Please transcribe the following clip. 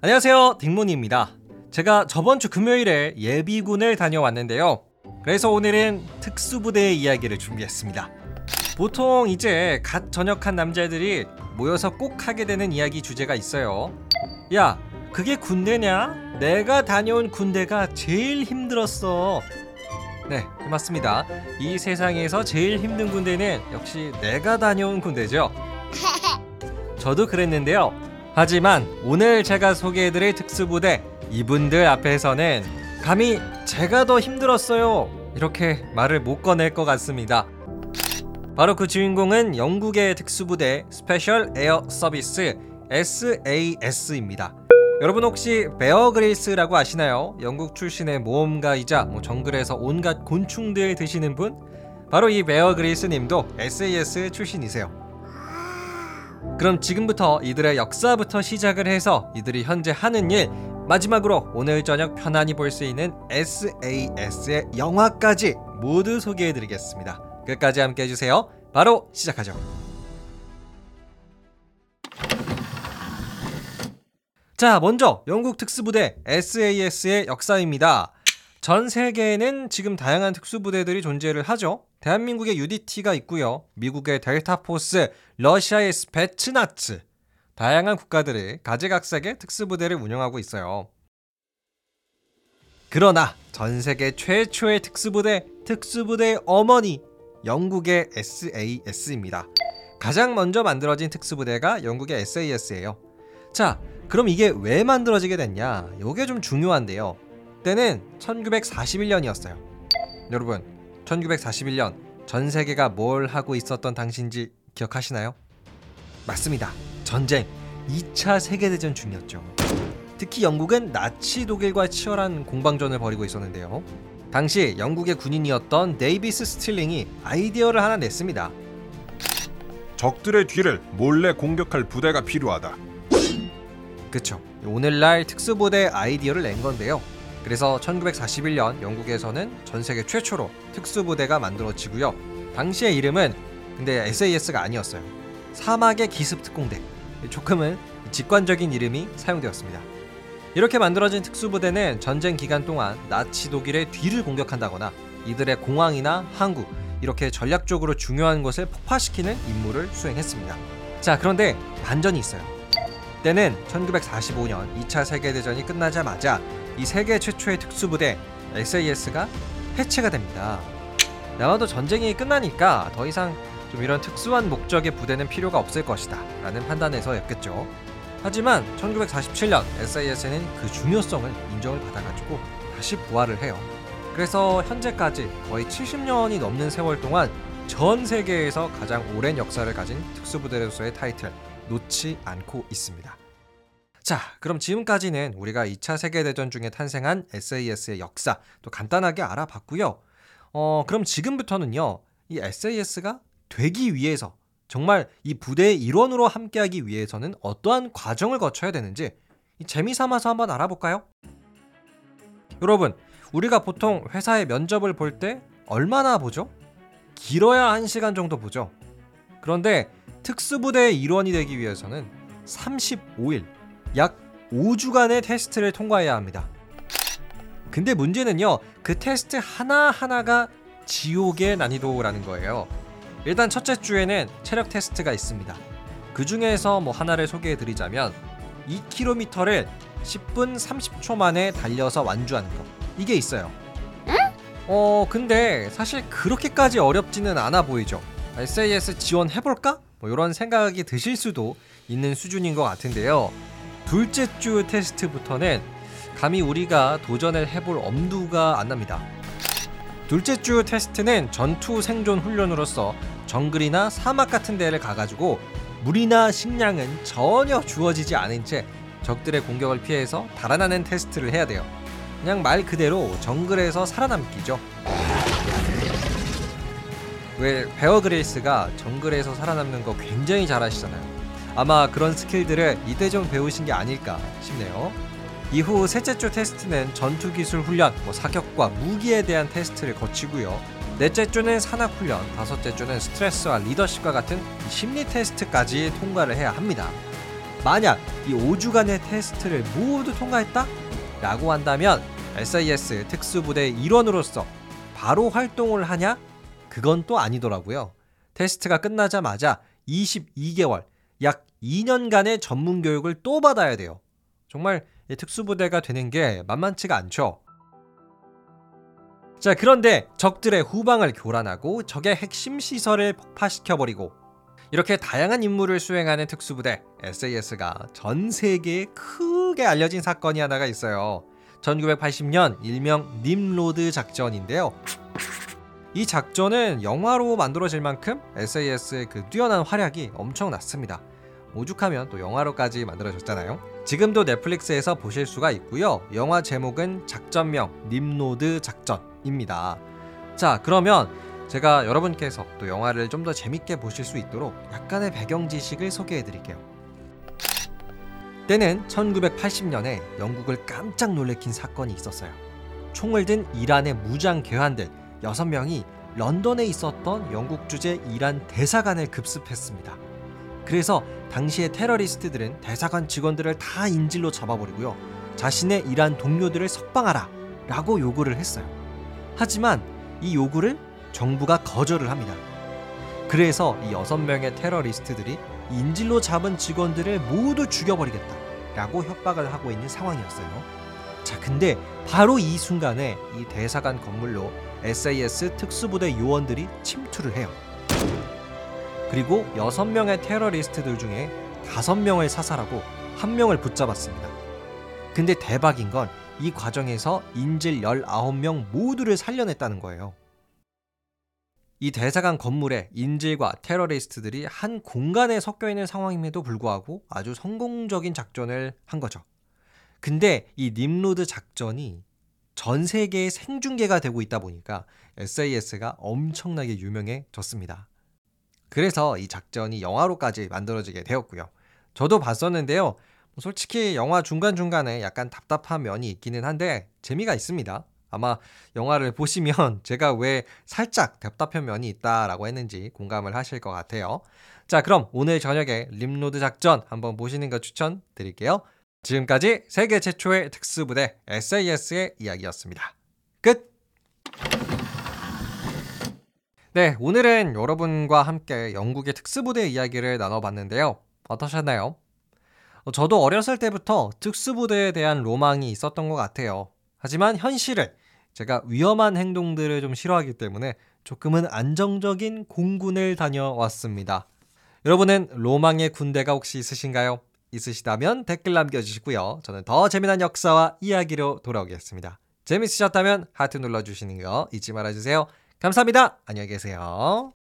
안녕하세요. 딩문입니다. 제가 저번 주 금요일에 예비군을 다녀왔는데요. 그래서 오늘은 특수부대의 이야기를 준비했습니다. 보통 이제 갓 전역한 남자들이 모여서 꼭 하게 되는 이야기 주제가 있어요. 야 그게 군대냐? 내가 다녀온 군대가 제일 힘들었어. 네 맞습니다. 이 세상에서 제일 힘든 군대는 역시 내가 다녀온 군대죠. 저도 그랬는데요 하지만 오늘 제가 소개해드릴 특수부대 이분들 앞에서는 감히 제가 더 힘들었어요 이렇게 말을 못 꺼낼 것 같습니다. 바로 그 주인공은 영국의 특수부대 Special Air Service SAS입니다. 여러분 혹시 베어 그릴스라고 아시나요? 영국 출신의 모험가이자 뭐 정글에서 온갖 곤충들 드시는 분? 바로 이 베어 그릴스 님도 SAS 출신이세요. 그럼 지금부터 이들의 역사부터 시작을 해서 이들이 현재 하는 일 마지막으로 오늘 저녁 편안히 볼 수 있는 SAS의 영화까지 모두 소개해 드리겠습니다. 끝까지 함께 해주세요. 바로 시작하죠. 자, 먼저 영국 특수부대 SAS의 역사입니다. 전 세계에는 지금 다양한 특수부대들이 존재를 하죠. 대한민국의 UDT가 있고요. 미국의 델타 포스, 러시아의 스페츠나츠, 다양한 국가들이 가지각색의 특수부대를 운영하고 있어요. 그러나 전 세계 최초의 특수부대, 특수부대의 어머니, 영국의 SAS입니다. 가장 먼저 만들어진 특수부대가 영국의 SAS예요. 자, 그럼 이게 왜 만들어지게 됐냐? 이게 좀 중요한데요. 때는 1941년이었어요. 여러분, 1941년 전 세계가 뭘 하고 있었던 당시인지 기억하시나요? 맞습니다. 전쟁 2차 세계대전 중이었죠. 특히 영국은 나치 독일과 치열한 공방전을 벌이고 있었는데요. 당시 영국의 군인이었던 데이비드 스털링이 아이디어를 하나 냈습니다. 적들의 뒤를 몰래 공격할 부대가 필요하다. 그쵸. 오늘날 특수부대 아이디어를 낸 건데요. 그래서 1941년 영국에서는 전 세계 최초로 특수부대가 만들어지고요. 당시의 이름은 근데 SAS가 아니었어요. 사막의 기습 특공대. 조금은 직관적인 이름이 사용되었습니다. 이렇게 만들어진 특수부대는 전쟁 기간 동안 나치 독일의 뒤를 공격한다거나 이들의 공항이나 항구 이렇게 전략적으로 중요한 곳을 폭파시키는 임무를 수행했습니다. 자, 그런데 반전이 있어요. 때는 1945년 2차 세계대전이 끝나자마자 이 세계 최초의 특수부대 SAS가 해체가 됩니다. 아마도 전쟁이 끝나니까 더 이상 좀 이런 특수한 목적의 부대는 필요가 없을 것이다 라는 판단에서였겠죠. 하지만 1947년 SIS는 그 중요성을 인정을 받아가지고 다시 부활을 해요. 그래서 현재까지 거의 70년이 넘는 세월 동안 전 세계에서 가장 오랜 역사를 가진 특수부대로서의 타이틀 놓지 않고 있습니다. 자, 그럼 지금까지는 우리가 2차 세계대전 중에 탄생한 SAS의 역사 또 간단하게 알아봤고요. 어, 그럼 지금부터는요. 이 SAS가 되기 위해서 정말 이 부대의 일원으로 함께하기 위해서는 어떠한 과정을 거쳐야 되는지 재미 삼아서 한번 알아볼까요? 여러분, 우리가 보통 회사에 면접을 볼 때 얼마나 보죠? 길어야 1시간 정도 보죠. 그런데 특수부대의 일원이 되기 위해서는 35일 약 5주간의 테스트를 통과해야 합니다. 근데 문제는요, 그 테스트 하나하나가 지옥의 난이도라는 거예요. 일단 첫째 주에는 체력 테스트가 있습니다. 그 중에서 뭐 하나를 소개해 드리자면 2km를 10분 30초 만에 달려서 완주하는 거. 이게 있어요. 어, 근데 사실 그렇게까지 어렵지는 않아 보이죠. SAS 지원해볼까? 뭐 이런 생각이 드실 수도 있는 수준인 것 같은데요. 둘째 주 테스트부터는 감히 우리가 도전을 해볼 엄두가 안 납니다. 둘째 주 테스트는 전투 생존 훈련으로서 정글이나 사막 같은 데를 가가지고 물이나 식량은 전혀 주어지지 않은 채 적들의 공격을 피해서 달아나는 테스트를 해야 돼요. 그냥 말 그대로 정글에서 살아남기죠. 왜 베어 그릴스가 정글에서 살아남는 거 굉장히 잘하시잖아요. 아마 그런 스킬들을 좀 배우신 게 아닐까 싶네요. 이후 셋째 주 테스트는 전투 기술 훈련, 뭐 사격과 무기에 대한 테스트를 거치고요. 넷째 주는 산악 훈련, 다섯째 주는 스트레스와 리더십과 같은 심리 테스트까지 통과를 해야 합니다. 만약 이 5주간의 테스트를 모두 통과했다? 라고 한다면 SAS 특수부대 일원으로서 바로 활동을 하냐? 그건 또 아니더라고요. 테스트가 끝나자마자 22개월, 약 2년간의 전문 교육을 또 받아야 돼요. 정말 이 특수부대가 되는 게 만만치가 않죠. 자, 그런데 적들의 후방을 교란하고 적의 핵심 시설을 폭파시켜버리고 이렇게 다양한 임무를 수행하는 특수부대 SAS가 전 세계에 크게 알려진 사건이 하나가 있어요. 1980년 일명 님로드 작전인데요. 이 작전은 영화로 만들어질 만큼 SAS의 그 뛰어난 활약이 엄청났습니다. 오죽하면 또 영화로까지 만들어졌잖아요. 지금도 넷플릭스에서 보실 수가 있고요. 영화 제목은 작전명 님로드 작전입니다. 자, 그러면 제가 여러분께서 또 영화를 좀 더 재밌게 보실 수 있도록 약간의 배경 지식을 소개해 드릴게요. 때는 1980년에 영국을 깜짝 놀래킨 사건이 있었어요. 총을 든 이란의 무장 괴환들 6명이 런던에 있었던 영국 주재 이란 대사관을 급습했습니다. 그래서 당시의 테러리스트들은 대사관 직원들을 다 인질로 잡아버리고요. 자신의 이란 동료들을 석방하라 라고 요구를 했어요. 하지만 이 요구를 정부가 거절을 합니다. 그래서 이 여섯 명의 테러리스트들이 인질로 잡은 직원들을 모두 죽여버리겠다 라고 협박을 하고 있는 상황이었어요. 자, 근데 바로 이 순간에 이 대사관 건물로 SAS 특수부대 요원들이 침투를 해요. 그리고 여섯 명의 테러리스트들 중에 다섯 명을 사살하고 한 명을 붙잡았습니다. 근데 대박인 건 이 과정에서 인질 19명 모두를 살려냈다는 거예요. 이 대사관 건물에 인질과 테러리스트들이 한 공간에 섞여 있는 상황임에도 불구하고 아주 성공적인 작전을 한 거죠. 근데 이 님로드 작전이 전 세계에 생중계가 되고 있다 보니까 SAS가 엄청나게 유명해졌습니다. 그래서 이 작전이 영화로까지 만들어지게 되었고요. 저도 봤었는데요. 뭐 솔직히 영화 중간중간에 약간 답답한 면이 있기는 한데 재미가 있습니다. 아마 영화를 보시면 제가 왜 살짝 답답한 면이 있다라고 했는지 공감을 하실 것 같아요. 자, 그럼 오늘 저녁에 림로드 작전 한번 보시는 거 추천드릴게요. 지금까지 세계 최초의 특수부대 SAS의 이야기였습니다. 끝! 네, 오늘은 여러분과 함께 영국의 특수부대 이야기를 나눠봤는데요. 어떠셨나요? 어, 저도 어렸을 때부터 특수부대에 대한 로망이 있었던 것 같아요. 하지만 현실은 제가 위험한 행동들을 좀 싫어하기 때문에 조금은 안정적인 공군을 다녀왔습니다. 여러분은 로망의 군대가 혹시 있으신가요? 있으시다면 댓글 남겨주시고요. 저는 더 재미난 역사와 이야기로 돌아오겠습니다. 재밌으셨다면 하트 눌러주시는 거 잊지 말아주세요. 감사합니다. 안녕히 계세요.